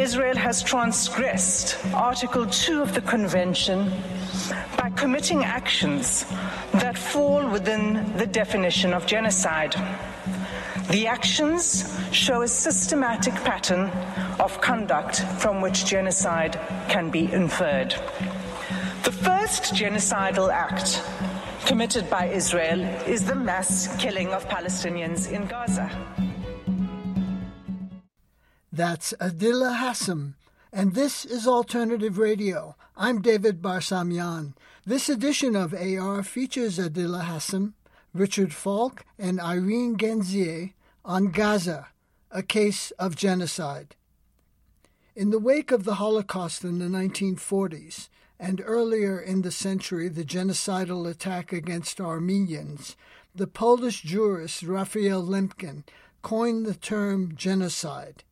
Israel has transgressed Article 2 of the Convention by committing actions that fall within the definition of genocide. The actions show a systematic pattern of conduct from which genocide can be inferred. The first genocidal act committed by Israel is the mass killing of Palestinians in Gaza. That's Adila Hassim, and this is Alternative Radio. I'm David Barsamian. This edition of AR features Adila Hassim, Richard Falk, and Irene Gendzier on Gaza, a case of genocide. In the wake of the Holocaust in the 1940s, and earlier in the century the genocidal attack against Armenians, the Polish jurist Raphael Lemkin coined the term genocide.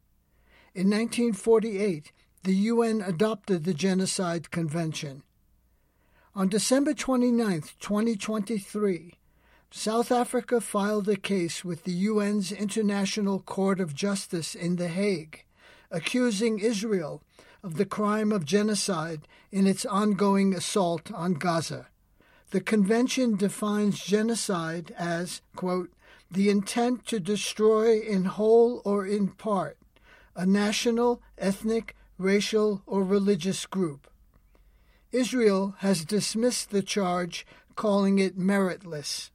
In 1948, the UN adopted the Genocide Convention. On December 29, 2023, South Africa filed a case with the UN's International Court of Justice in The Hague, accusing Israel of the crime of genocide in its ongoing assault on Gaza. The convention defines genocide as, quote, the intent to destroy in whole or in part a national, ethnic, racial, or religious group. Israel has dismissed the charge, calling it meritless.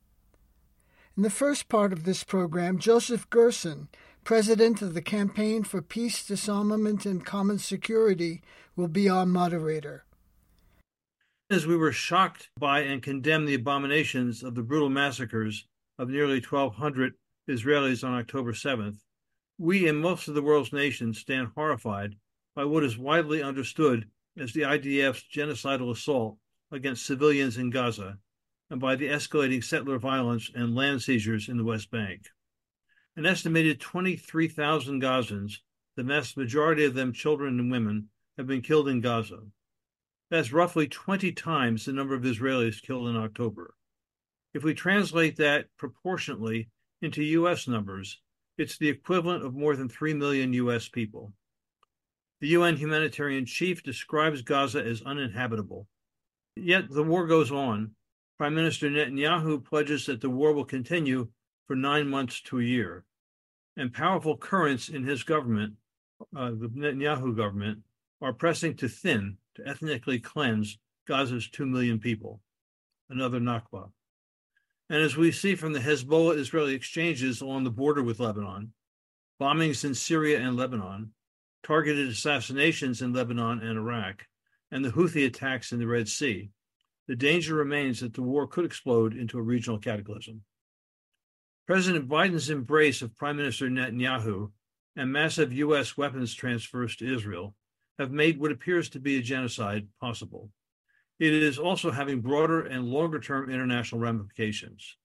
In the first part of this program, Joseph Gerson, president of the Campaign for Peace, Disarmament, and Common Security, will be our moderator. As we were shocked by and condemned the abominations of the brutal massacres of nearly 1,200 Israelis on October 7th, we and most of the world's nations stand horrified by what is widely understood as the IDF's genocidal assault against civilians in Gaza and by the escalating settler violence and land seizures in the West Bank. An estimated 23,000 Gazans, the vast majority of them children and women, have been killed in Gaza. That's roughly 20 times the number of Israelis killed in October. If we translate that proportionately into U.S. numbers, it's the equivalent of more than 3 million U.S. people. The UN humanitarian chief describes Gaza as uninhabitable. Yet the war goes on, Prime Minister Netanyahu pledges that the war will continue for nine months to a year. And powerful currents in his government, uh, the Netanyahu government, are pressing to thin, to ethnically cleanse Gaza's 2 million people. Another Nakba. And as we see from the Hezbollah Israeli exchanges along the border with Lebanon, bombings in Syria and Lebanon, targeted assassinations in Lebanon and Iraq, and the Houthi attacks in the Red Sea, the danger remains that the war could explode into a regional cataclysm. President Biden's embrace of Prime Minister Netanyahu and massive U.S. weapons transfers to Israel have made what appears to be a genocide possible. It is also having broader and longer term international ramifications.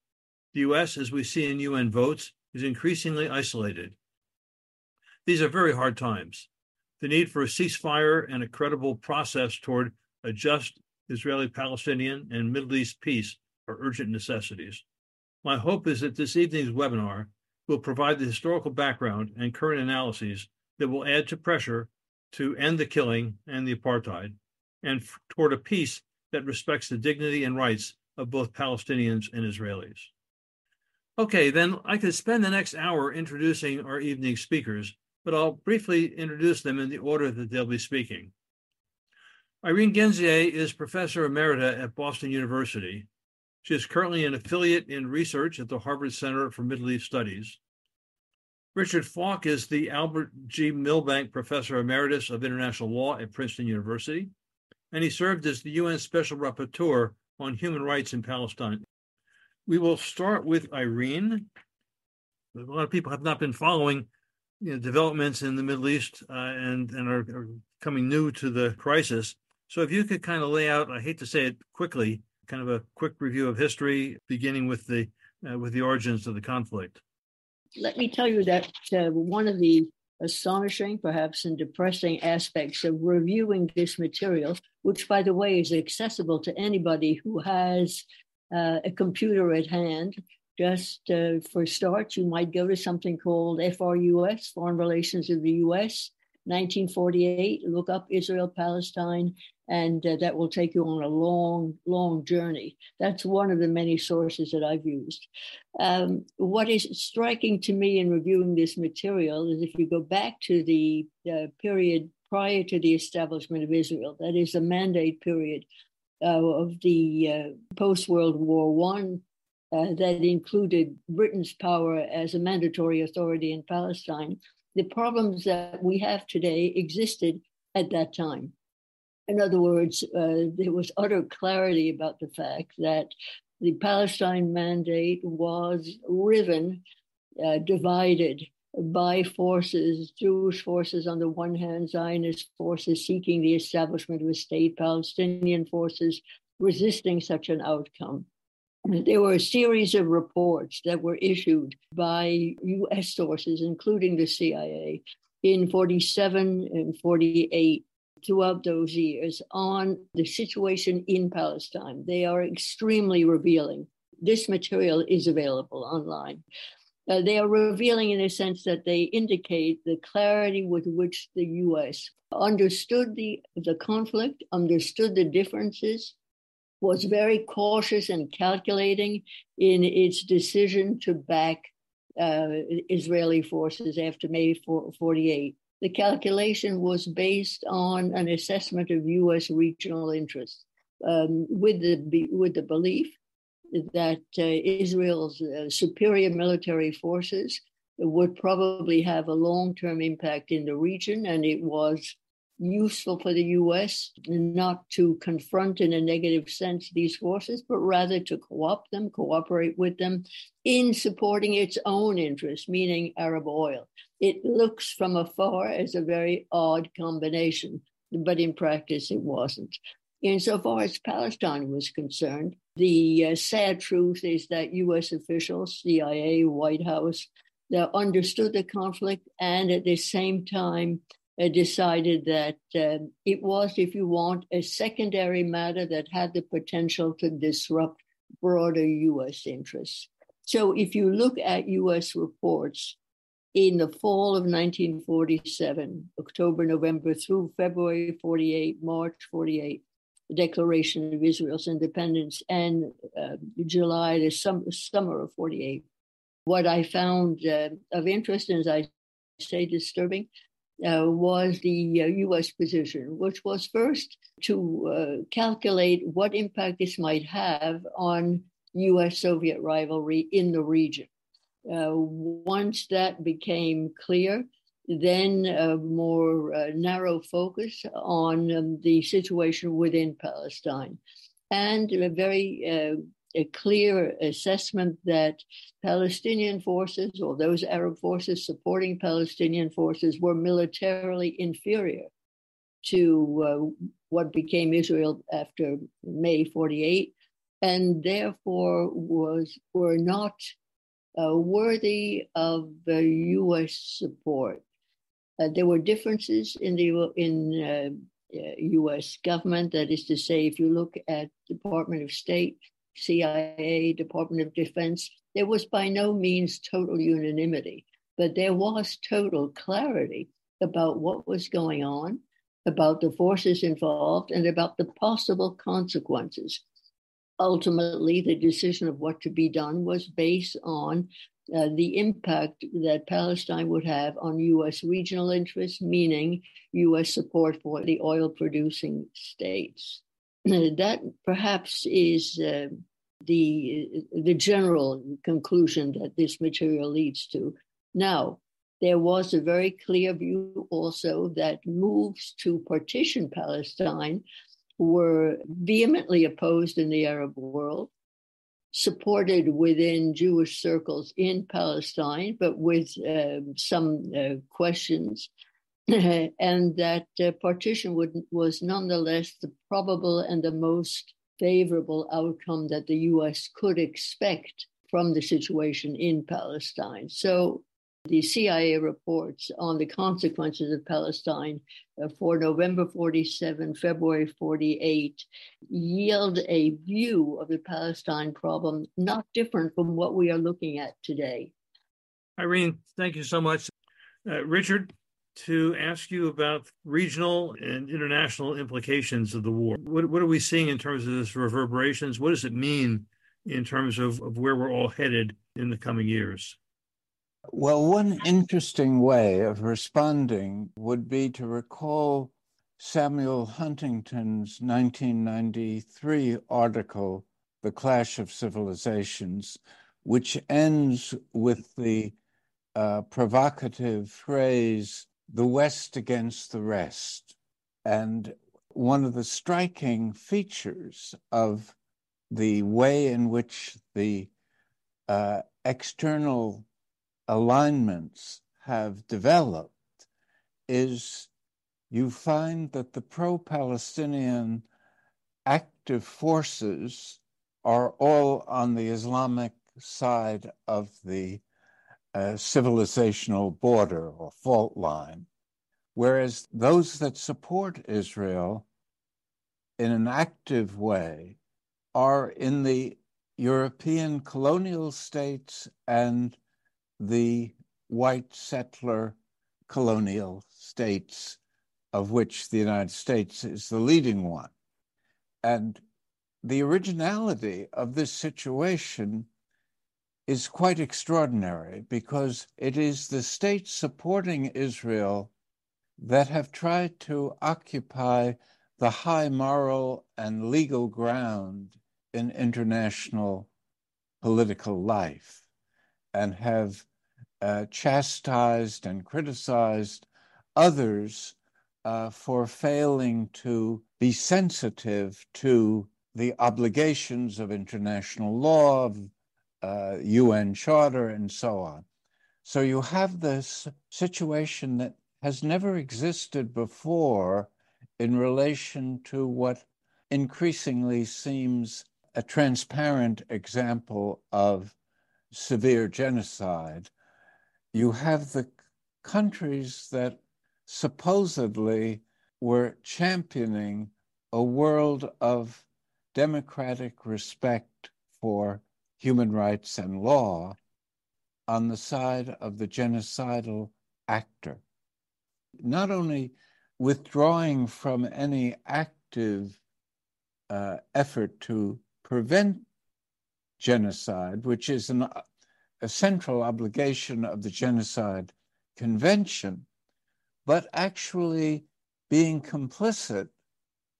The U.S., as we see in UN votes, is increasingly isolated. These are very hard times. The need for a ceasefire and a credible process toward a just Israeli Palestinian, and Middle East peace are urgent necessities. My hope is that this evening's webinar will provide the historical background and current analyses that will add to pressure to end the killing and the apartheid and toward a peace that respects the dignity and rights of both Palestinians and Israelis. Okay, then I could spend the next hour introducing our evening speakers, but I'll briefly introduce them in the order that they'll be speaking. Irene Gendzier is professor emerita at Boston University. She is currently an affiliate in research at the Harvard Center for Middle East Studies. Richard Falk is the Albert G. Milbank Professor Emeritus of International Law at Princeton University, and he served as the UN Special Rapporteur on Human Rights in Palestine. We will start with Irene. A lot of people have not been following you know, developments in the Middle East uh, and, and are, are coming new to the crisis. So if you could kind of lay out, I hate to say it quickly, kind of a quick review of history, beginning with the uh, with the origins of the conflict. Let me tell you that uh, one of the astonishing, perhaps, and depressing aspects of reviewing this material, which, by the way, is accessible to anybody who has uh, a computer at hand. Just uh, for start, you might go to something called FRUS, Foreign Relations of the US, 1948. Look up Israel Palestine, and uh, that will take you on a long, long journey. That's one of the many sources that I've used. Um, what is striking to me in reviewing this material is if you go back to the uh, period prior to the establishment of Israel, that is the mandate period uh, of the uh, post World War One. Uh, that included Britain's power as a mandatory authority in Palestine. The problems that we have today existed at that time. In other words, uh, there was utter clarity about the fact that the Palestine mandate was riven, uh, divided by forces, Jewish forces on the one hand, Zionist forces seeking the establishment of a state, Palestinian forces resisting such an outcome. There were a series of reports that were issued by US sources, including the CIA, in 47 and 48 throughout those years on the situation in Palestine. They are extremely revealing. This material is available online. Uh, they are revealing in a sense that they indicate the clarity with which the US understood the, the conflict, understood the differences, was very cautious and calculating in its decision to back uh, Israeli forces after May 48. The calculation was based on an assessment of U.S. regional interests, um, with the with the belief that uh, Israel's uh, superior military forces would probably have a long-term impact in the region, and it was useful for the US not to confront in a negative sense these forces, but rather to co opt them, cooperate with them in supporting its own interests, meaning Arab oil. It looks from afar as a very odd combination, but in practice it wasn't. Insofar as Palestine was concerned, the uh, sad truth is that US officials, CIA, White House, they understood the conflict and at the same time uh, decided that uh, it was, if you want, a secondary matter that had the potential to disrupt broader US interests. So if you look at US reports in the fall of 1947, October, November through February 48, March 48, the Declaration of Israel's independence, and uh, July, the sum- summer of 48. What I found uh, of interest, and as I say, disturbing, uh, was the uh, US position, which was first to uh, calculate what impact this might have on US Soviet rivalry in the region. Uh, once that became clear, then a more uh, narrow focus on um, the situation within Palestine. And a very uh, a clear assessment that Palestinian forces or those Arab forces supporting Palestinian forces were militarily inferior to uh, what became Israel after May 48 and therefore was were not uh, worthy of the U.S. support. Uh, there were differences in the in U.S. Uh, government. That is to say, if you look at Department of State CIA, Department of Defense, there was by no means total unanimity, but there was total clarity about what was going on, about the forces involved, and about the possible consequences. Ultimately, the decision of what to be done was based on uh, the impact that Palestine would have on U.S. regional interests, meaning U.S. support for the oil producing states. that perhaps is uh, the the general conclusion that this material leads to. Now, there was a very clear view also that moves to partition Palestine were vehemently opposed in the Arab world, supported within Jewish circles in Palestine, but with uh, some uh, questions, and that uh, partition would, was nonetheless the probable and the most favorable outcome that the US could expect from the situation in Palestine. So the CIA reports on the consequences of Palestine uh, for November 47, February 48 yield a view of the Palestine problem not different from what we are looking at today. Irene, thank you so much. Uh, Richard, to ask you about regional and international implications of the war. What, what are we seeing in terms of this reverberations? What does it mean in terms of, of where we're all headed in the coming years? Well, one interesting way of responding would be to recall Samuel Huntington's 1993 article, The Clash of Civilizations, which ends with the uh, provocative phrase, the West against the rest. And one of the striking features of the way in which the uh, external alignments have developed is you find that the pro Palestinian active forces are all on the Islamic side of the uh, civilizational border or fault line, whereas those that support Israel in an active way are in the European colonial states and the white settler colonial states, of which the United States is the leading one. And the originality of this situation is quite extraordinary because it is the states supporting Israel that have tried to occupy the high moral and legal ground in international political life and have uh, chastised and criticized others uh, for failing to be sensitive to the obligations of international law, of uh, UN Charter, and so on. So you have this situation that has never existed before in relation to what increasingly seems a transparent example of severe genocide. You have the countries that supposedly were championing a world of democratic respect for human rights and law on the side of the genocidal actor. Not only withdrawing from any active uh, effort to prevent genocide, which is an, a central obligation of the Genocide Convention, but actually being complicit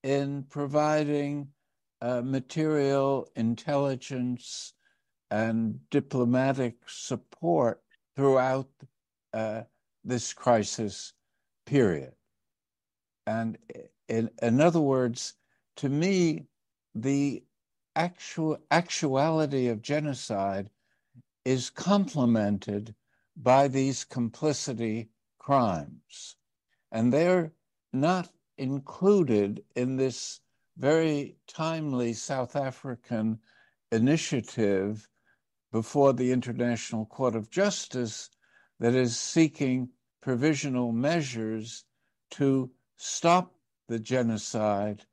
in providing uh, material intelligence and diplomatic support throughout uh, this crisis period. And in, in other words, to me, the actual actuality of genocide is complemented by these complicity crimes. And they're not included in this very timely South African initiative before the International Court of Justice that is seeking provisional measures to stop the genocide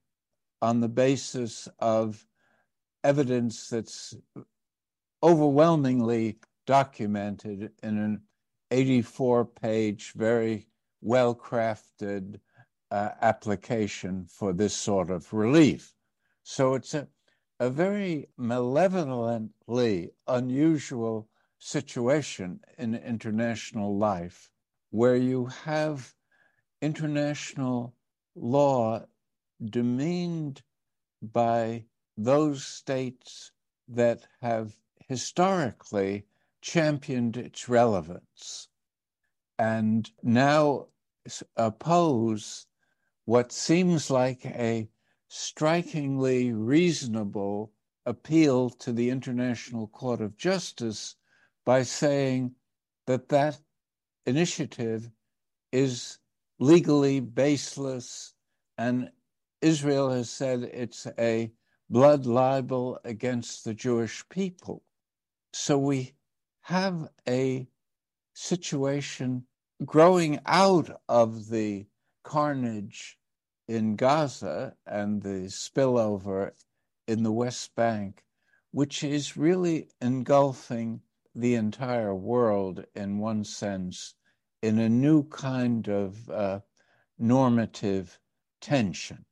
on the basis of evidence that's overwhelmingly documented in an 84 page, very well crafted uh, application for this sort of relief. So it's a, a very malevolently unusual situation in international life where you have international law demeaned by those states that have historically championed its relevance and now oppose what seems like a strikingly reasonable appeal to the International Court of Justice by saying that that initiative is legally baseless and Israel has said it's a blood libel against the Jewish people. So we have a situation growing out of the carnage in Gaza and the spillover in the West Bank, which is really engulfing the entire world in one sense in a new kind of uh, normative tension.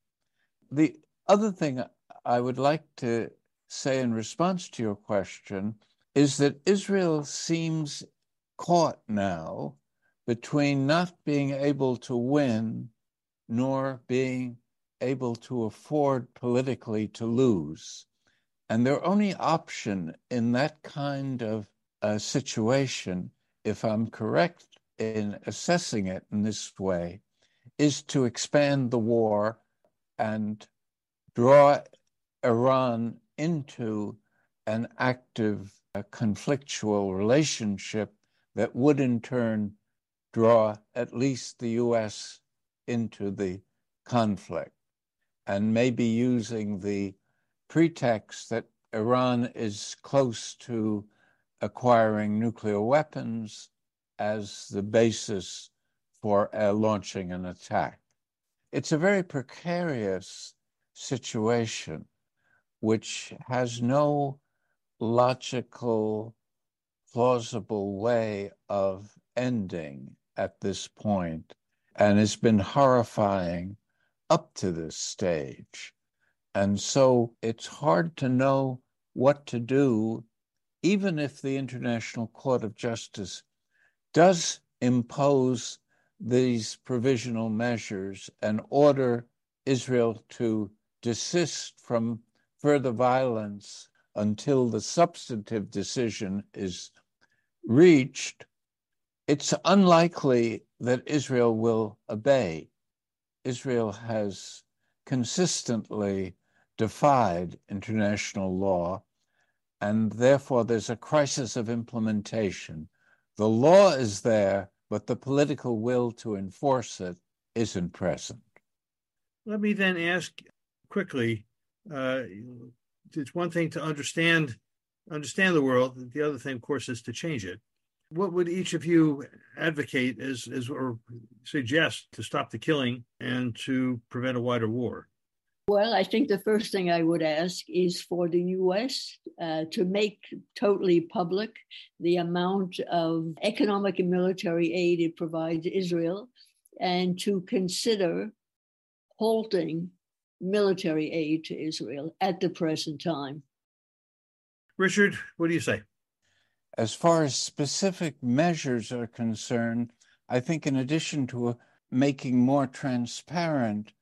The other thing I would like to say in response to your question is that Israel seems caught now between not being able to win nor being able to afford politically to lose. And their only option in that kind of uh, situation, if I'm correct in assessing it in this way, is to expand the war and draw Iran into an active uh, conflictual relationship that would in turn draw at least the US into the conflict and maybe using the pretext that Iran is close to acquiring nuclear weapons as the basis for uh, launching an attack. It's a very precarious situation which has no logical, plausible way of ending at this point and it's been horrifying up to this stage. And so it's hard to know what to do, even if the International Court of Justice does impose these provisional measures and order Israel to desist from further violence until the substantive decision is reached, it's unlikely that Israel will obey. Israel has consistently defied international law, and therefore there's a crisis of implementation. The law is there, but the political will to enforce it isn't present. Let me then ask quickly uh, it's one thing to understand understand the world. The other thing, of course, is to change it. What would each of you advocate as, as or suggest to stop the killing and to prevent a wider war? Well, I think the first thing I would ask is for the US uh, to make totally public the amount of economic and military aid it provides Israel and to consider halting military aid to Israel at the present time. Richard, what do you say? As far as specific measures are concerned, I think in addition to making more transparent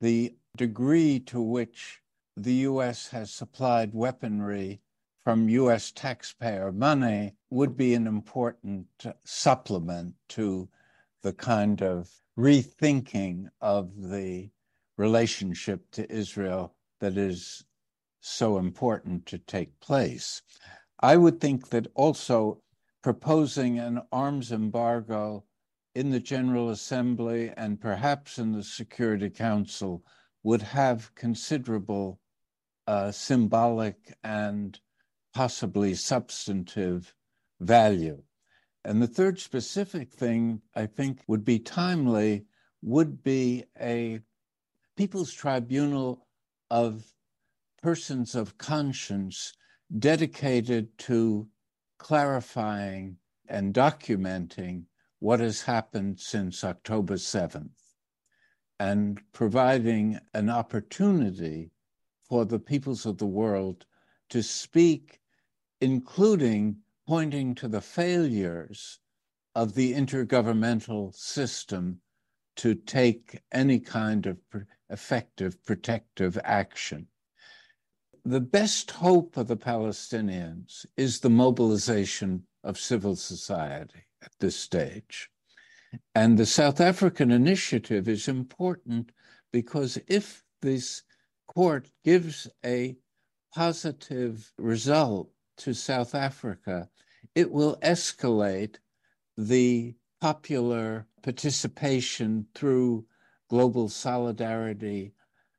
the degree to which the U.S. has supplied weaponry from U.S. taxpayer money would be an important supplement to the kind of rethinking of the relationship to Israel that is so important to take place. I would think that also proposing an arms embargo in the General Assembly and perhaps in the Security Council would have considerable uh, symbolic and possibly substantive value. And the third specific thing I think would be timely would be a People's Tribunal of persons of conscience dedicated to clarifying and documenting what has happened since October 7th and providing an opportunity for the peoples of the world to speak, including pointing to the failures of the intergovernmental system to take any kind of effective protective action. The best hope of the Palestinians is the mobilization of civil society at this stage. And the South African initiative is important because if this court gives a positive result to South Africa, it will escalate the popular participation through global solidarity,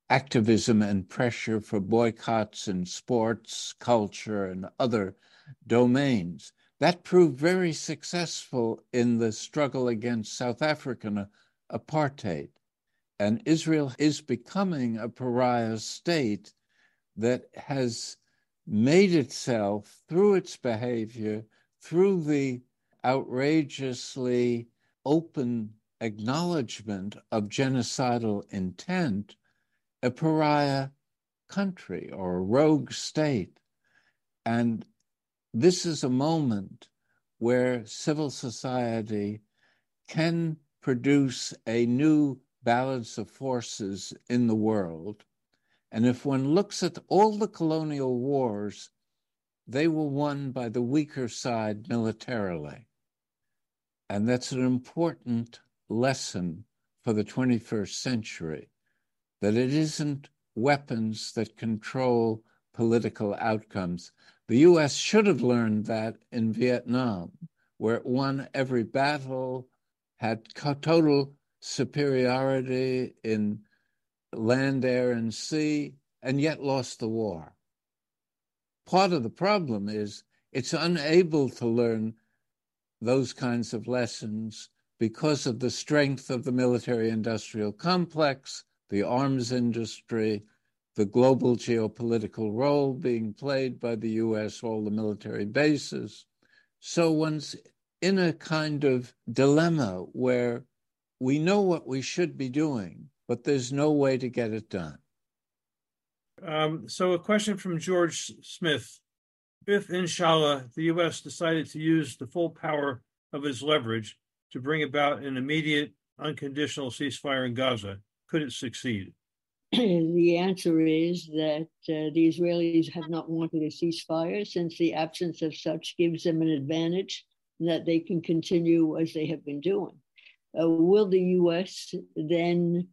activism, and pressure for boycotts in sports, culture, and other domains. That proved very successful in the struggle against South African apartheid. And Israel is becoming a pariah state that has made itself, through its behavior, through the outrageously open acknowledgement of genocidal intent, a pariah country or a rogue state. And this is a moment where civil society can produce a new balance of forces in the world. And if one looks at all the colonial wars, they were won by the weaker side militarily. And that's an important lesson for the 21st century that it isn't weapons that control political outcomes. The US should have learned that in Vietnam, where it won every battle, had total superiority in land, air, and sea, and yet lost the war. Part of the problem is it's unable to learn those kinds of lessons because of the strength of the military industrial complex, the arms industry, the global geopolitical role being played by the US, all the military bases. So one's in a kind of dilemma where we know what we should be doing, but there's no way to get it done. Um, so, a question from George Smith. If, inshallah, the U.S. decided to use the full power of its leverage to bring about an immediate, unconditional ceasefire in Gaza, could it succeed? the answer is that uh, the Israelis have not wanted a ceasefire since the absence of such gives them an advantage that they can continue as they have been doing. Uh, will the U.S. then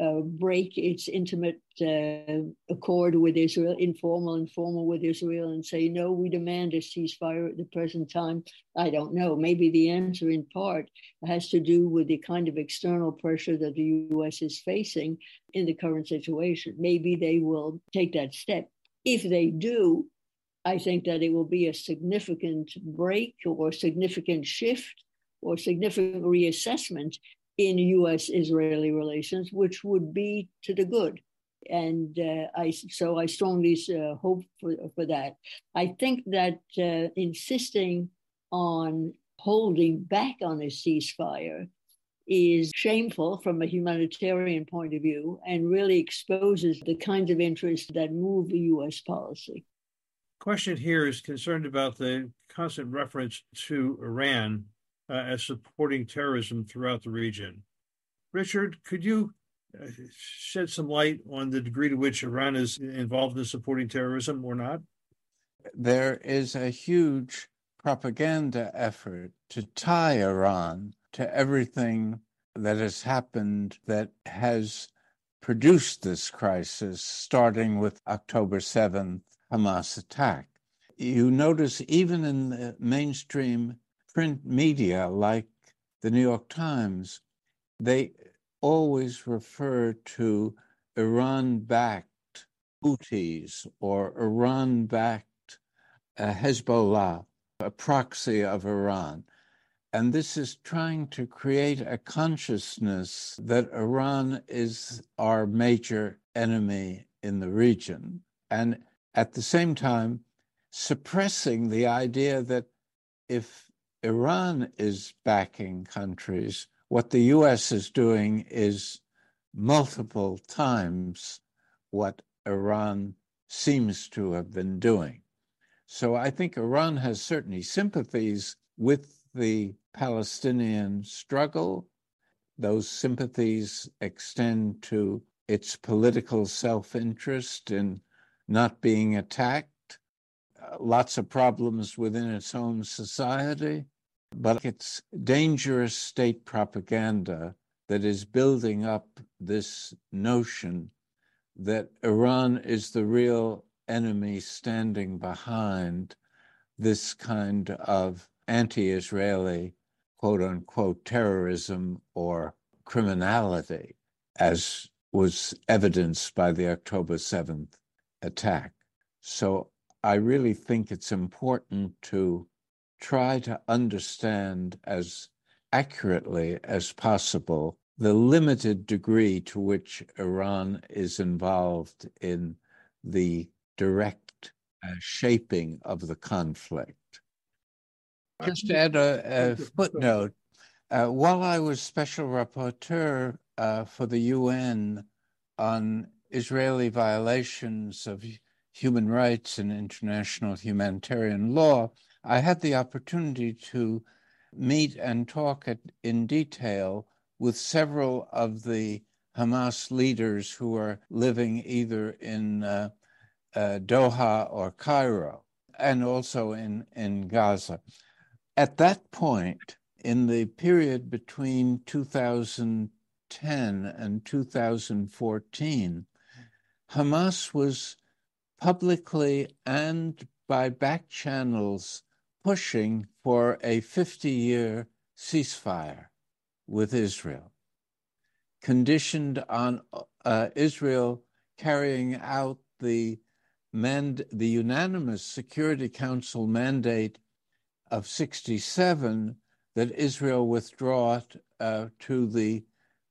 uh, break its intimate uh, accord with Israel, informal and formal with Israel, and say, no, we demand a ceasefire at the present time? I don't know. Maybe the answer, in part, has to do with the kind of external pressure that the US is facing in the current situation. Maybe they will take that step. If they do, I think that it will be a significant break or significant shift or significant reassessment in US Israeli relations, which would be to the good. And uh, I, so I strongly uh, hope for, for that. I think that uh, insisting on holding back on a ceasefire is shameful from a humanitarian point of view and really exposes the kinds of interests that move US policy question here is concerned about the constant reference to Iran uh, as supporting terrorism throughout the region. Richard, could you uh, shed some light on the degree to which Iran is involved in supporting terrorism or not? There is a huge propaganda effort to tie Iran to everything that has happened that has produced this crisis, starting with October 7th Hamas attack. You notice even in the mainstream print media like the New York Times, they always refer to Iran backed Houthis or Iran backed uh, Hezbollah, a proxy of Iran. And this is trying to create a consciousness that Iran is our major enemy in the region. And at the same time suppressing the idea that if Iran is backing countries, what the US is doing is multiple times what Iran seems to have been doing. So I think Iran has certainly sympathies with the Palestinian struggle. Those sympathies extend to its political self interest in not being attacked, lots of problems within its own society, but it's dangerous state propaganda that is building up this notion that Iran is the real enemy standing behind this kind of anti Israeli, quote unquote, terrorism or criminality, as was evidenced by the October 7th attack. So I really think it's important to try to understand as accurately as possible the limited degree to which Iran is involved in the direct uh, shaping of the conflict. Just to add a, a footnote, Uh, while I was special rapporteur uh, for the UN on Israeli violations of human rights and international humanitarian law, I had the opportunity to meet and talk at, in detail with several of the Hamas leaders who are living either in uh, uh, Doha or Cairo, and also in, in Gaza. At that point, in the period between 2010 and 2014, Hamas was publicly and by back channels pushing for a 50 year ceasefire with Israel, conditioned on uh, Israel carrying out the, mand- the unanimous Security Council mandate of 67 that Israel withdraw uh, to the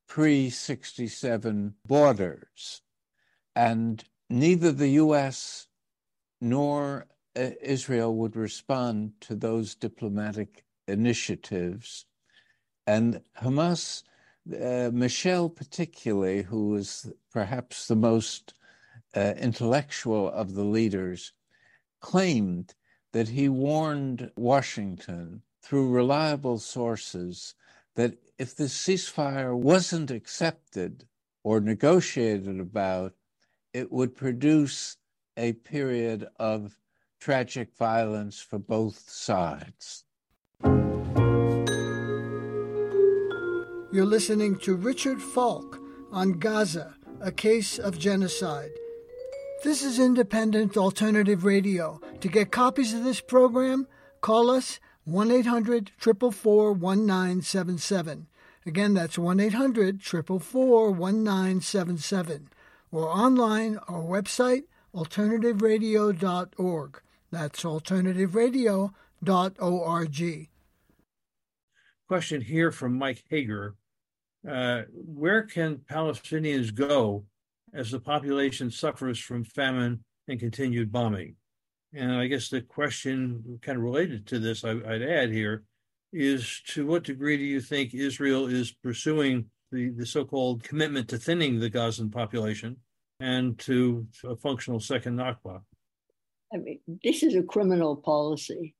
pre 67 borders. And neither the US nor uh, Israel would respond to those diplomatic initiatives. And Hamas, uh, Michel particularly, who was perhaps the most uh, intellectual of the leaders, claimed that he warned Washington through reliable sources that if the ceasefire wasn't accepted or negotiated about, it would produce a period of tragic violence for both sides. You're listening to Richard Falk on Gaza, a case of genocide. This is independent alternative radio. To get copies of this program, call us 1 800 444 1977. Again, that's 1 800 444 1977 or online our website alternativeradio.org. That's alternativeradio.org. Question here from Mike Hager. Uh, where can Palestinians go as the population suffers from famine and continued bombing? And I guess the question kind of related to this, I, would add here, is to what degree do you think Israel is pursuing the, the so called commitment to thinning the Gazan population? and to a functional second Nakba. I mean, this is a criminal policy.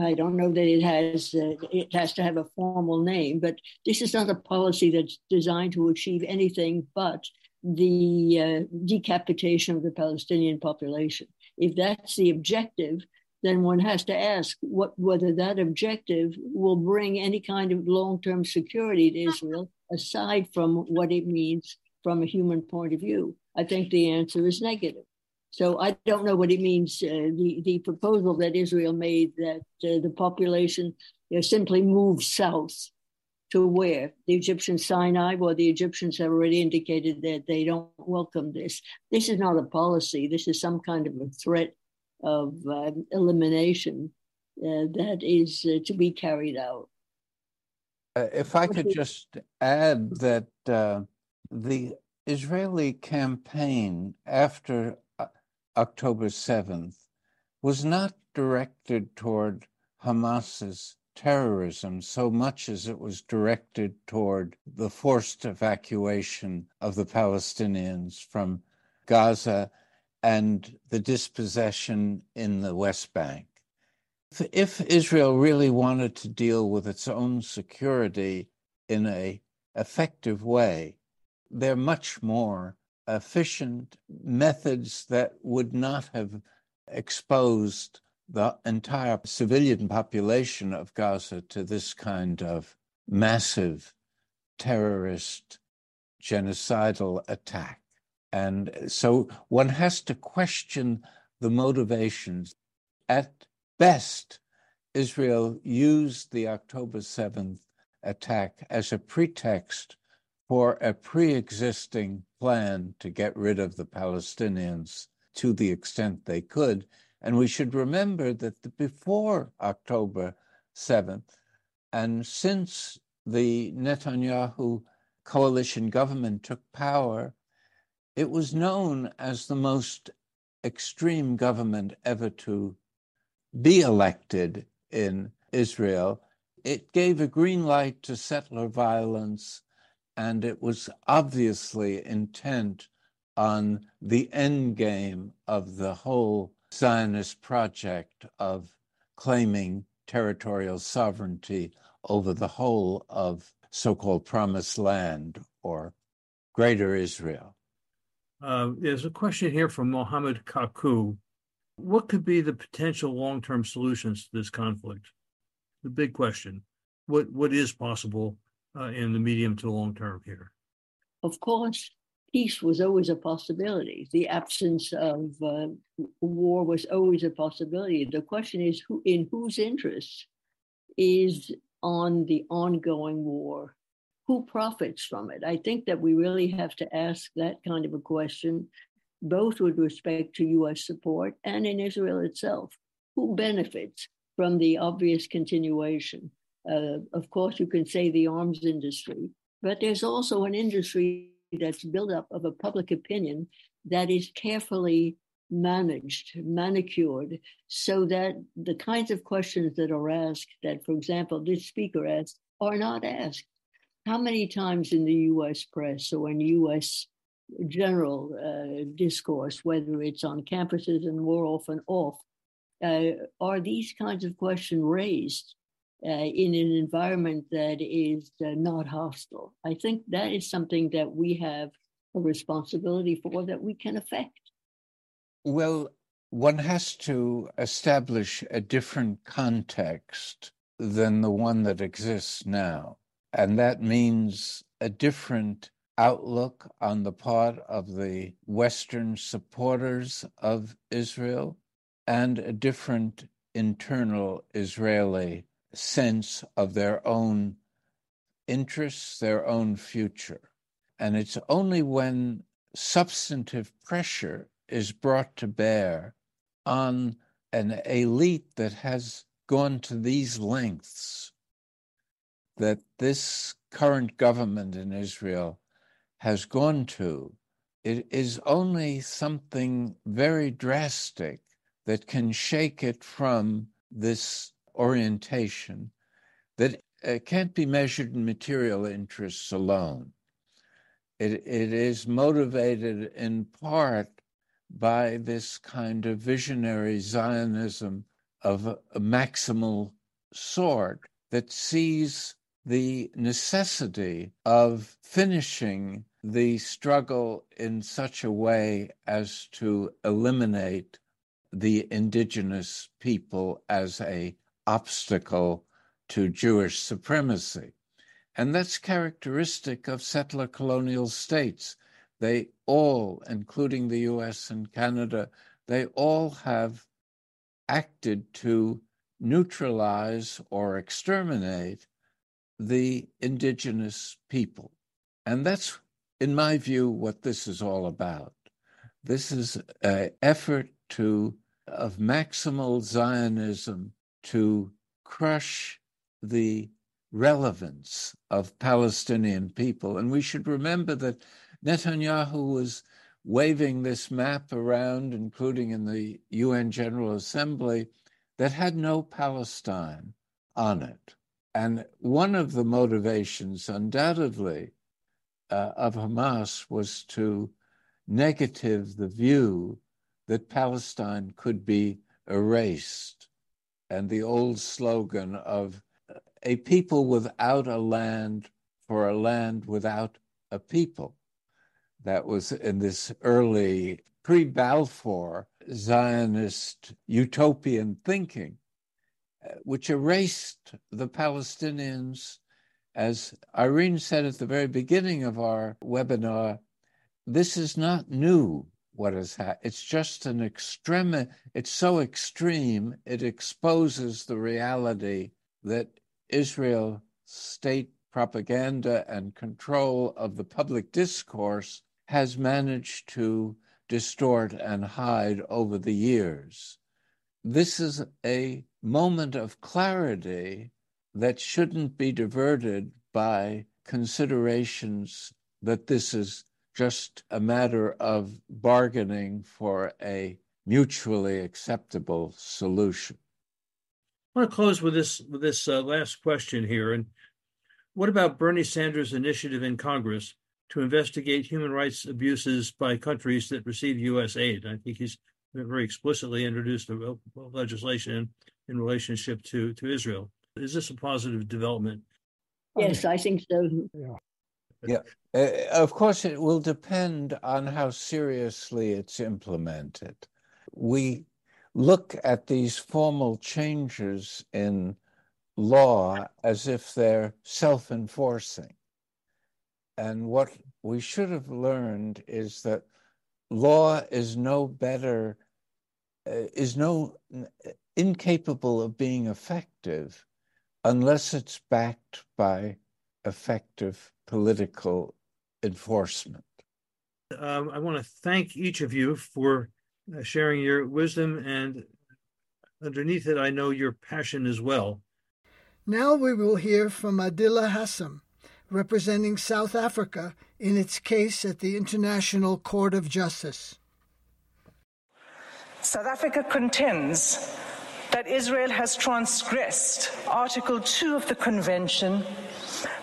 I don't know that it has uh, it has to have a formal name, but this is not a policy that's designed to achieve anything but the uh, decapitation of the Palestinian population. If that's the objective, then one has to ask what whether that objective will bring any kind of long-term security to Israel, aside from what it means from a human point of view. I think the answer is negative. So I don't know what it means. Uh, the the proposal that Israel made that uh, the population you know, simply moves south to where the Egyptian Sinai. Well, the Egyptians have already indicated that they don't welcome this. This is not a policy. This is some kind of a threat of uh, elimination that is uh, to be carried out. Uh, if I could just add that the Israeli campaign after uh, October 7th was not directed toward Hamas's terrorism so much as it was directed toward the forced evacuation of the Palestinians from Gaza and the dispossession in the West Bank. If, Israel really wanted to deal with its own security in a effective way, there are much more efficient methods that would not have exposed the entire civilian population of Gaza to this kind of massive terrorist genocidal attack. And so one has to question the motivations. At best, Israel used the October 7th attack as a pretext for a pre existing plan to get rid of the Palestinians to the extent they could. And we should remember that the, before October 7th, and since the Netanyahu coalition government took power, it was known as the most extreme government ever to be elected in Israel it gave a green light to settler violence, and it was obviously intent on the end game of the whole Zionist project of claiming territorial sovereignty over the whole of so called promised land or greater Israel. Uh, there's a question here from Mohammed Kaku. What could be the potential long term solutions to this conflict? The big question. What, what is possible uh, in the medium to long term here? Of course, peace was always a possibility. The absence of uh, war was always a possibility. The question is who, in whose interest is on the ongoing war? Who profits from it? I think that we really have to ask that kind of a question, both with respect to US support and in Israel itself. Who benefits from the obvious continuation? Uh, of course, you can say the arms industry, but there's also an industry that's built up of a public opinion that is carefully managed, manicured, so that the kinds of questions that are asked, that, for example, this speaker asked, are not asked. How many times in the US press or in US general uh, discourse, whether it's on campuses and more often off, uh, are these kinds of questions raised? uh, in an environment that is uh, not hostile. I think that is something that we have a responsibility for that we can affect. Well, one has to establish a different context than the one that exists now. And that means a different outlook on the part of the Western supporters of Israel and a different internal Israeli sense of their own interests, their own future. And it's only when substantive pressure is brought to bear on an elite that has gone to these lengths that this current government in Israel has gone to, it is only something very drastic that can shake it from this orientation that uh, can't be measured in material interests alone. It, it is motivated in part by this kind of visionary Zionism of a, a maximal sort that sees the necessity of finishing the struggle in such a way as to eliminate the indigenous people as a obstacle to Jewish supremacy. And that's characteristic of settler colonial states. They all, including the US and Canada, they all have acted to neutralize or exterminate the indigenous people. And that's, in my view, what this is all about. This is an effort to of maximal Zionism to crush the relevance of Palestinian people. And we should remember that Netanyahu was waving this map around, including in the UN General Assembly, that had no Palestine on it. And one of the motivations, undoubtedly, uh, of Hamas was to negative the view that Palestine could be erased and the old slogan of a people without a land for a land without a people. That was in this early pre Balfour Zionist utopian thinking, uh, which erased the Palestinians. As Irene said at the very beginning of our webinar, this is not new what has happened. It's just an extreme, it's so extreme, it exposes the reality that Israel state propaganda and control of the public discourse has managed to distort and hide over the years. This is a moment of clarity that shouldn't be diverted by considerations that this is just a matter of bargaining for a mutually acceptable solution. I want to close with this with this uh, last question here. And what about Bernie Sanders' initiative in Congress to investigate human rights abuses by countries that receive U.S. aid? I think he's very explicitly introduced legislation in relationship to, to Israel. Is this a positive development? Yes, I think so. Yeah. Yeah. Uh, of course, it will depend on how seriously it's implemented. We look at these formal changes in law as if they're self enforcing. And what we should have learned is that law is no better, uh, is no incapable of being effective unless it's backed by effective political enforcement. Um, I want to thank each of you for uh, sharing your wisdom, and underneath it, I know your passion as well. Now we will hear from Adila Hassim, representing South Africa in its case at the International Court of Justice. South Africa contends that Israel has transgressed Article 2 of the Convention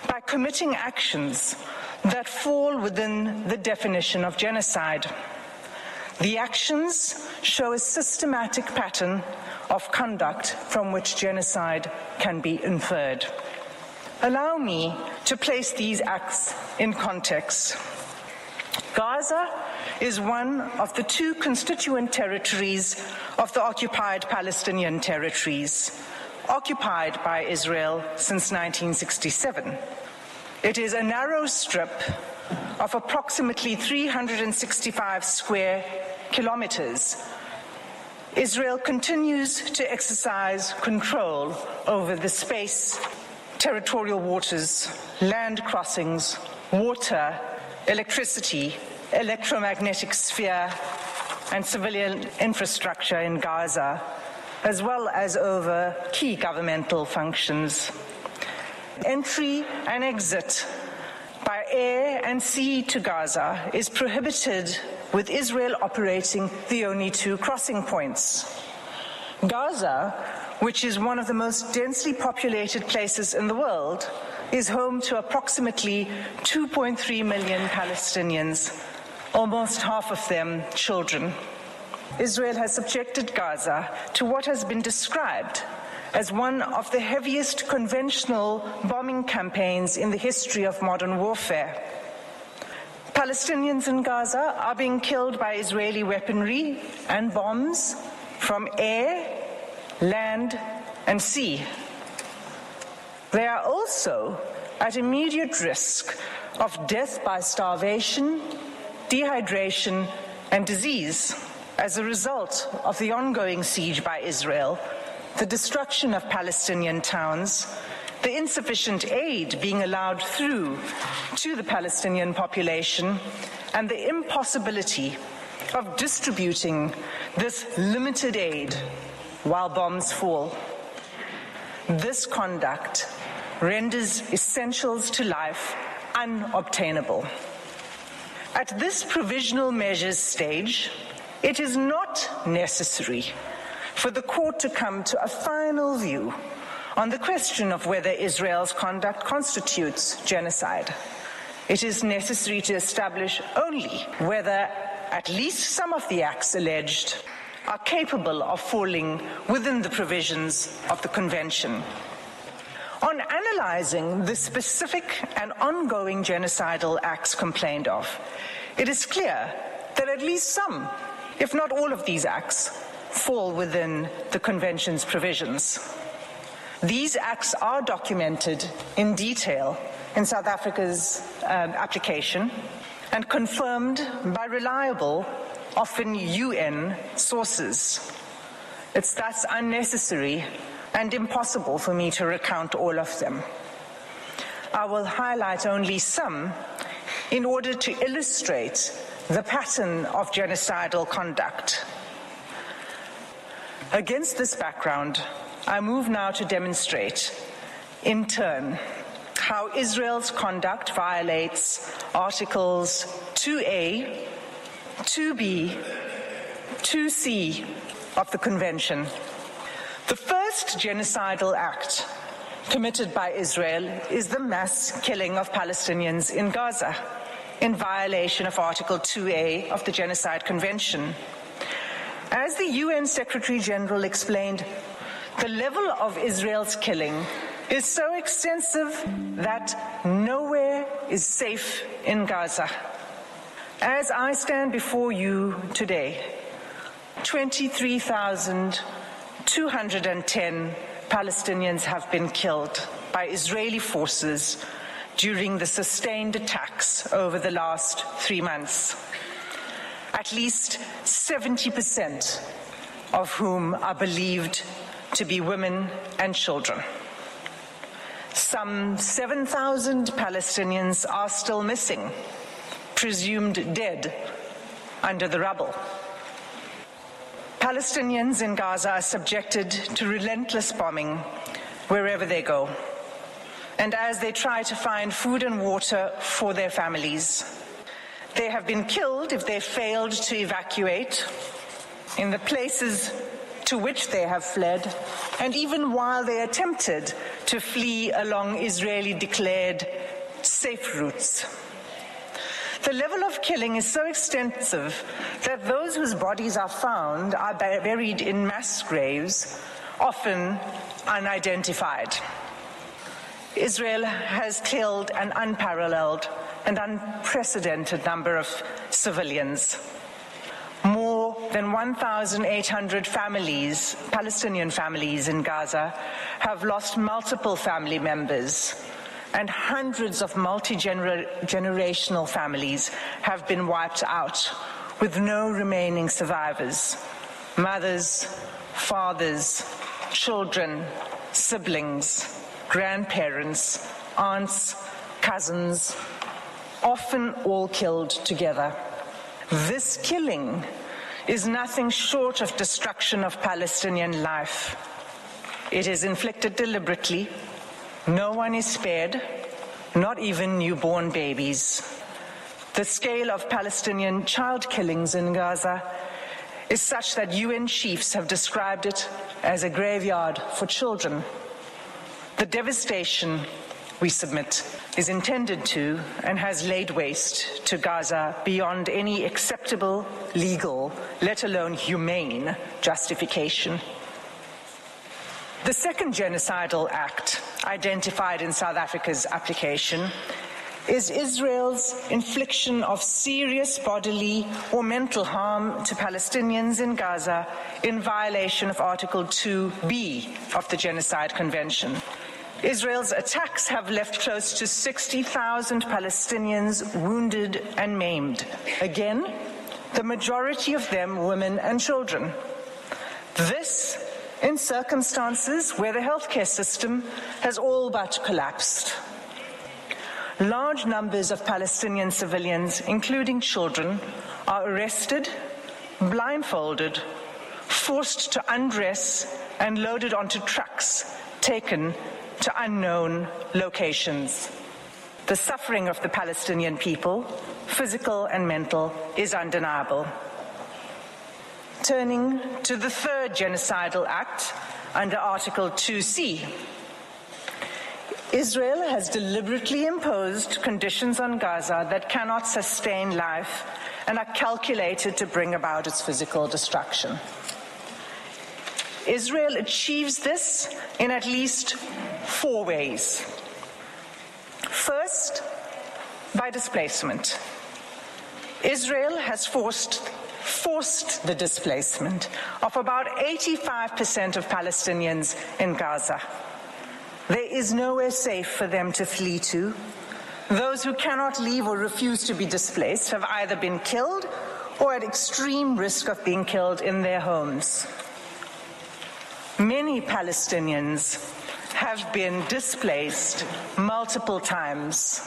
by committing actions that fall within the definition of genocide. The actions show a systematic pattern of conduct from which genocide can be inferred. Allow me to place these acts in context. Gaza is one of the two constituent territories of the occupied Palestinian territories, occupied by Israel since 1967. It is a narrow strip of approximately 365 square kilometers. Israel continues to exercise control over the space, territorial waters, land crossings, water, electricity, electromagnetic sphere, and civilian infrastructure in Gaza, as well as over key governmental functions entry and exit by air and sea to Gaza is prohibited, with Israel operating the only two crossing points. Gaza, which is one of the most densely populated places in the world, is home to approximately 2.3 million Palestinians, almost half of them children. Israel has subjected Gaza to what has been described as one of the heaviest conventional bombing campaigns in the history of modern warfare. Palestinians in Gaza are being killed by Israeli weaponry and bombs from air, land, and sea. They are also at immediate risk of death by starvation, dehydration, and disease as a result of the ongoing siege by Israel the destruction of Palestinian towns, the insufficient aid being allowed through to the Palestinian population, and the impossibility of distributing this limited aid while bombs fall. This conduct renders essentials to life unobtainable. At this provisional measures stage, it is not necessary for the court to come to a final view on the question of whether Israel's conduct constitutes genocide. It is necessary to establish only whether at least some of the acts alleged are capable of falling within the provisions of the Convention. On analyzing the specific and ongoing genocidal acts complained of, it is clear that at least some, if not all of these acts, fall within the Convention's provisions. These acts are documented in detail in South Africa's um, application and confirmed by reliable, often UN sources. It's thus unnecessary and impossible for me to recount all of them. I will highlight only some in order to illustrate the pattern of genocidal conduct Against this background, I move now to demonstrate, in turn, how Israel's conduct violates Articles 2A, 2B, 2C of the Convention. The first genocidal act committed by Israel is the mass killing of Palestinians in Gaza in violation of Article 2A of the Genocide Convention. As the UN Secretary General explained, the level of Israel's killing is so extensive that nowhere is safe in Gaza. As I stand before you today, 23,210 Palestinians have been killed by Israeli forces during the sustained attacks over the last three months. At least 70% of whom are believed to be women and children. Some 7,000 Palestinians are still missing, presumed dead under the rubble. Palestinians in Gaza are subjected to relentless bombing wherever they go, and as they try to find food and water for their families. They have been killed if they failed to evacuate in the places to which they have fled, and even while they attempted to flee along Israeli declared safe routes. The level of killing is so extensive that those whose bodies are found are buried in mass graves, often unidentified. Israel has killed an unparalleled and unprecedented number of civilians. More than 1,800 families, Palestinian families in Gaza, have lost multiple family members and hundreds of multi generational families have been wiped out with no remaining survivors mothers, fathers, children, siblings, grandparents, aunts, cousins, often all killed together. This killing is nothing short of destruction of Palestinian life. It is inflicted deliberately no one is spared, not even newborn babies. The scale of Palestinian child killings in Gaza is such that UN chiefs have described it as a graveyard for children. The devastation, we submit, is intended to and has laid waste to Gaza beyond any acceptable legal, let alone humane, justification. The second genocidal act identified in South Africa's application is Israel's infliction of serious bodily or mental harm to Palestinians in Gaza in violation of Article 2b of the Genocide Convention. Israel's attacks have left close to 60,000 Palestinians wounded and maimed. Again, the majority of them women and children. This in circumstances where the healthcare system has all but collapsed. Large numbers of Palestinian civilians, including children, are arrested, blindfolded, forced to undress, and loaded onto trucks taken to unknown locations. The suffering of the Palestinian people, physical and mental, is undeniable. Turning to the third genocidal act under Article 2C. Israel has deliberately imposed conditions on Gaza that cannot sustain life and are calculated to bring about its physical destruction. Israel achieves this in at least four ways. First, by displacement. Israel has forced forced the displacement of about 85% of Palestinians in Gaza. There is nowhere safe for them to flee to. Those who cannot leave or refuse to be displaced have either been killed or at extreme risk of being killed in their homes. Many Palestinians have been displaced multiple times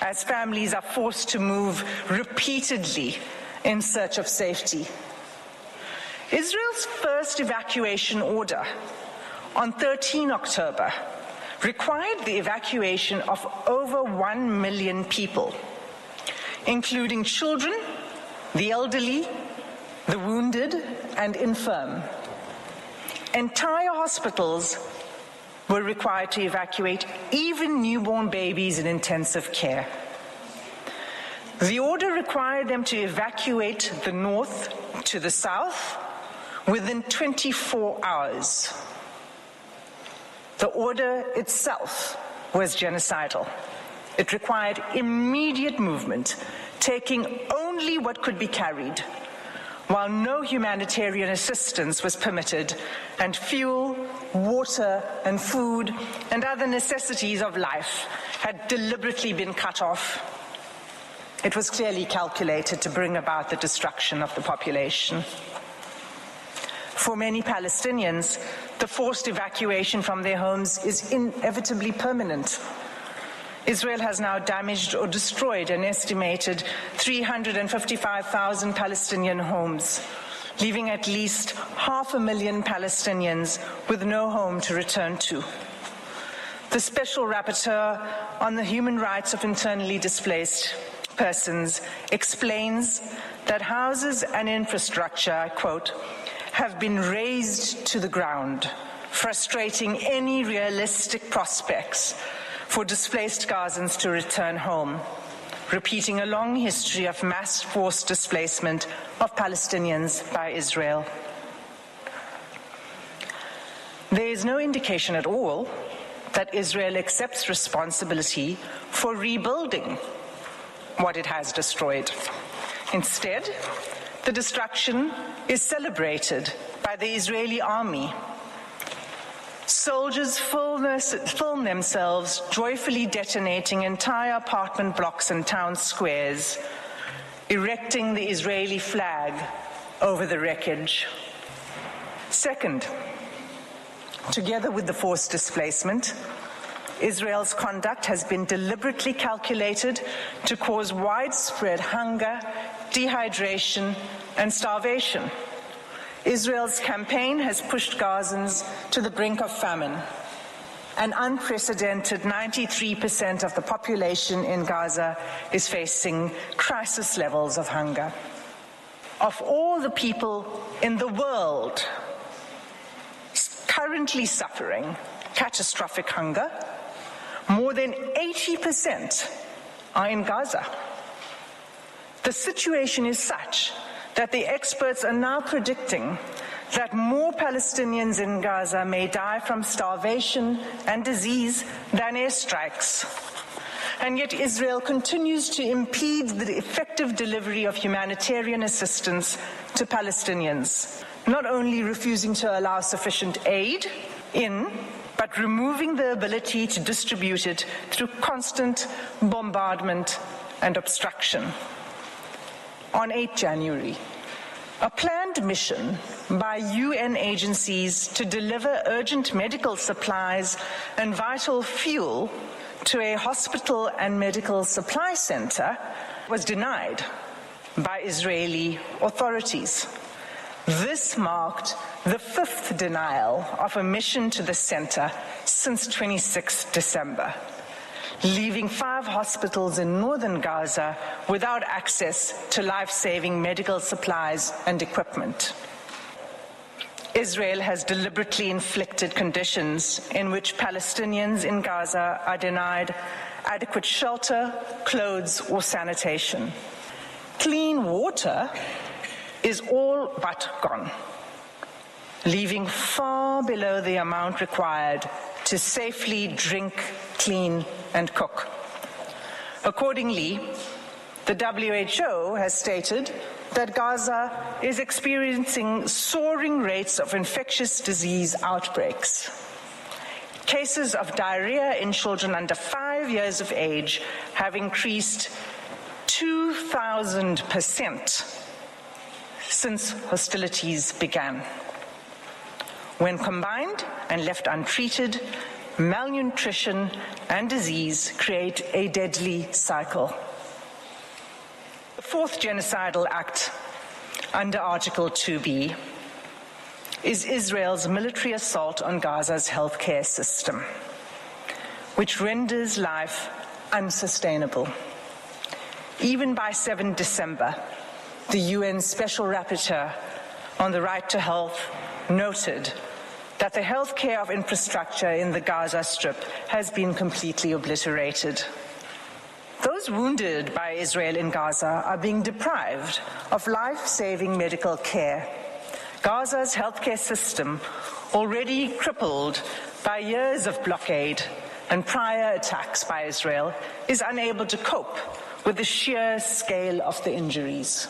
as families are forced to move repeatedly in search of safety. Israel's first evacuation order on 13 October required the evacuation of over 1 million people, including children, the elderly, the wounded, and infirm. Entire hospitals were required to evacuate even newborn babies in intensive care. The order required them to evacuate the north to the south within 24 hours. The order itself was genocidal. It required immediate movement, taking only what could be carried, while no humanitarian assistance was permitted, and fuel, water, and food, and other necessities of life had deliberately been cut off it was clearly calculated to bring about the destruction of the population. For many Palestinians, the forced evacuation from their homes is inevitably permanent. Israel has now damaged or destroyed an estimated 355,000 Palestinian homes, leaving at least half a million Palestinians with no home to return to. The Special Rapporteur on the Human Rights of Internally Displaced persons explains that houses and infrastructure, quote, have been razed to the ground, frustrating any realistic prospects for displaced Gazans to return home, repeating a long history of mass forced displacement of Palestinians by Israel. There is no indication at all that Israel accepts responsibility for rebuilding what it has destroyed. Instead, the destruction is celebrated by the Israeli army. Soldiers film themselves joyfully detonating entire apartment blocks and town squares, erecting the Israeli flag over the wreckage. Second, together with the forced displacement, Israel's conduct has been deliberately calculated to cause widespread hunger, dehydration, and starvation. Israel's campaign has pushed Gazans to the brink of famine. An unprecedented 93% of the population in Gaza is facing crisis levels of hunger. Of all the people in the world currently suffering catastrophic hunger, more than 80% are in Gaza. The situation is such that the experts are now predicting that more Palestinians in Gaza may die from starvation and disease than airstrikes. And yet, Israel continues to impede the effective delivery of humanitarian assistance to Palestinians, not only refusing to allow sufficient aid in but removing the ability to distribute it through constant bombardment and obstruction. On 8 January, a planned mission by UN agencies to deliver urgent medical supplies and vital fuel to a hospital and medical supply center was denied by Israeli authorities. This marked the fifth denial of a mission to the center since 26 December, leaving five hospitals in northern Gaza without access to life saving medical supplies and equipment. Israel has deliberately inflicted conditions in which Palestinians in Gaza are denied adequate shelter, clothes, or sanitation. Clean water is all but gone, leaving far below the amount required to safely drink, clean, and cook. Accordingly, the WHO has stated that Gaza is experiencing soaring rates of infectious disease outbreaks. Cases of diarrhea in children under five years of age have increased 2,000 percent since hostilities began. When combined and left untreated, malnutrition and disease create a deadly cycle. The fourth genocidal act under Article 2b is Israel's military assault on Gaza's healthcare system, which renders life unsustainable. Even by 7 December, the UN Special Rapporteur on the Right to Health noted that the healthcare of infrastructure in the Gaza Strip has been completely obliterated. Those wounded by Israel in Gaza are being deprived of life saving medical care. Gaza's healthcare system, already crippled by years of blockade and prior attacks by Israel, is unable to cope with the sheer scale of the injuries.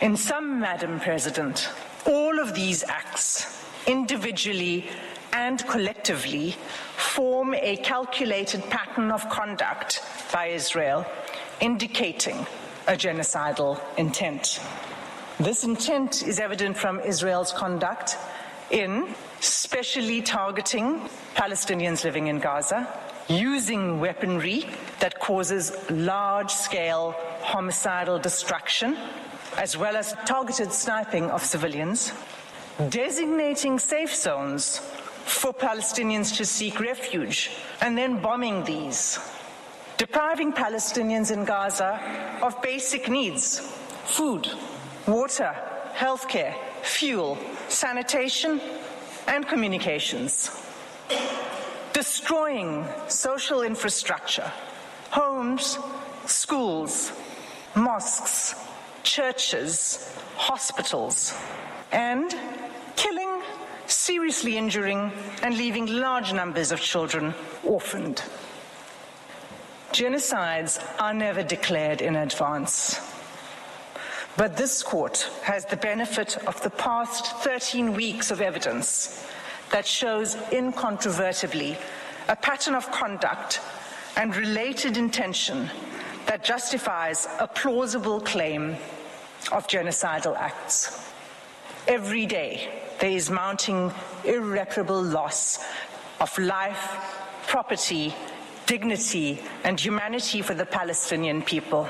In sum, Madam President, all of these acts, individually and collectively, form a calculated pattern of conduct by Israel, indicating a genocidal intent. This intent is evident from Israel's conduct in specially targeting Palestinians living in Gaza, using weaponry that causes large scale homicidal destruction, as well as targeted sniping of civilians, designating safe zones for Palestinians to seek refuge, and then bombing these, depriving Palestinians in Gaza of basic needs food, water, healthcare, fuel, sanitation, and communications. Destroying social infrastructure, homes, schools, mosques, churches, hospitals, and killing, seriously injuring, and leaving large numbers of children orphaned. Genocides are never declared in advance. But this court has the benefit of the past 13 weeks of evidence that shows incontrovertibly a pattern of conduct and related intention that justifies a plausible claim of genocidal acts. Every day, there is mounting irreparable loss of life, property, dignity, and humanity for the Palestinian people.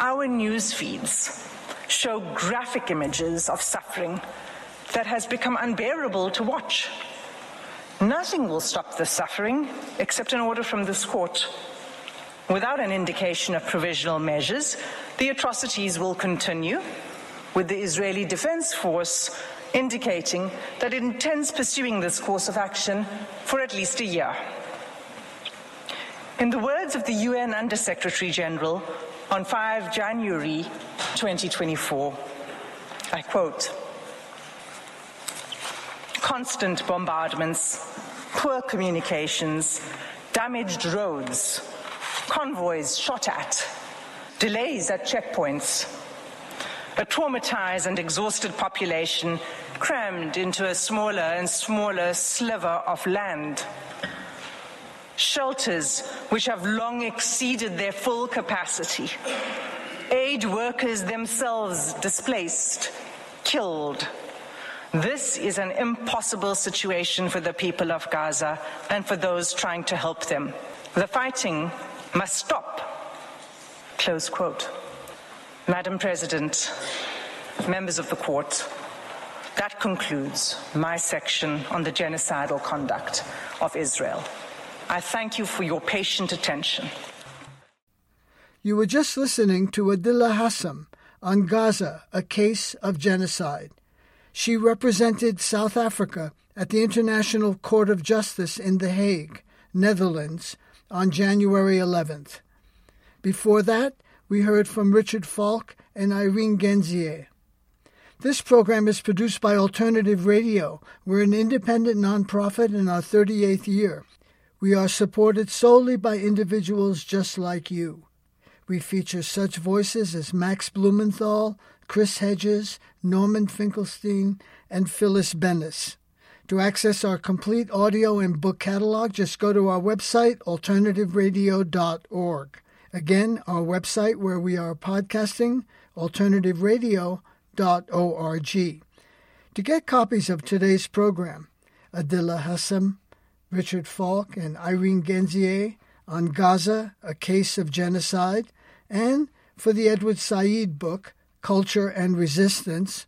Our news feeds show graphic images of suffering that has become unbearable to watch. Nothing will stop the suffering except an order from this court. Without an indication of provisional measures, the atrocities will continue, with the Israeli Defense Force indicating that it intends pursuing this course of action for at least a year. In the words of the UN Under Secretary General on 5 January 2024, I quote, constant bombardments, poor communications, damaged roads, convoys shot at, delays at checkpoints, a traumatized and exhausted population crammed into a smaller and smaller sliver of land. Shelters which have long exceeded their full capacity. Aid workers themselves displaced, killed, this is an impossible situation for the people of Gaza and for those trying to help them. The fighting must stop. Close quote. Madam President, members of the court, that concludes my section on the genocidal conduct of Israel. I thank you for your patient attention. You were just listening to Adila Hassim on Gaza, a case of genocide. She represented South Africa at the International Court of Justice in The Hague, Netherlands, on January 11th. Before that, we heard from Richard Falk and Irene Gendzier. This program is produced by Alternative Radio. We're an independent nonprofit in our 38th year. We are supported solely by individuals just like you. We feature such voices as Max Blumenthal, Chris Hedges, Norman Finkelstein, and Phyllis Bennis. To access our complete audio and book catalog, just go to our website, alternativeradio.org. Again, our website where we are podcasting, alternativeradio.org. To get copies of today's program, Adila Hassim, Richard Falk, and Irene Gendzier on Gaza, A Case of Genocide, and for the Edward Said book, Culture and Resistance,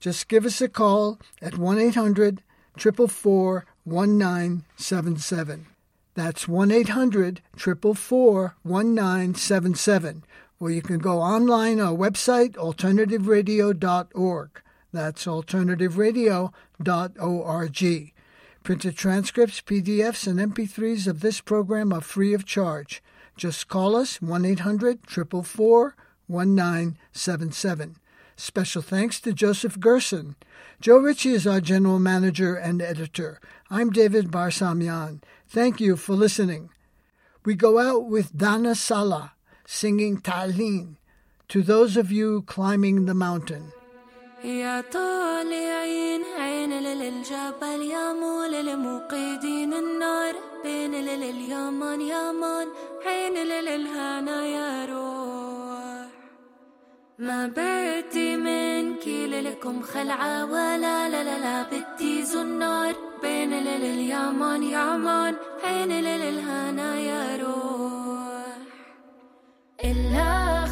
just give us a call at 1 800 444 1977. That's 1 800 444 1977. Or you can go online our website, alternativeradio.org. That's alternativeradio.org. Printed transcripts, PDFs, and MP3s of this program are free of charge. Just call us 1 800 444 1977. Special thanks to Joseph Gerson. Joe Ritchie is our general manager and editor. I'm David Barsamian. Thank you for listening. We go out with Dana Sala singing Ta'lin to those of you climbing the mountain. يا طالعين عين للجبل يا مول لمقيدين النار بين لليمن يمن عين للهنا يا روح ما بدي منك لكم خلعة ولا لا لا لا بدي زنار. بين لليمن يمن عين للهنا يا روح إلا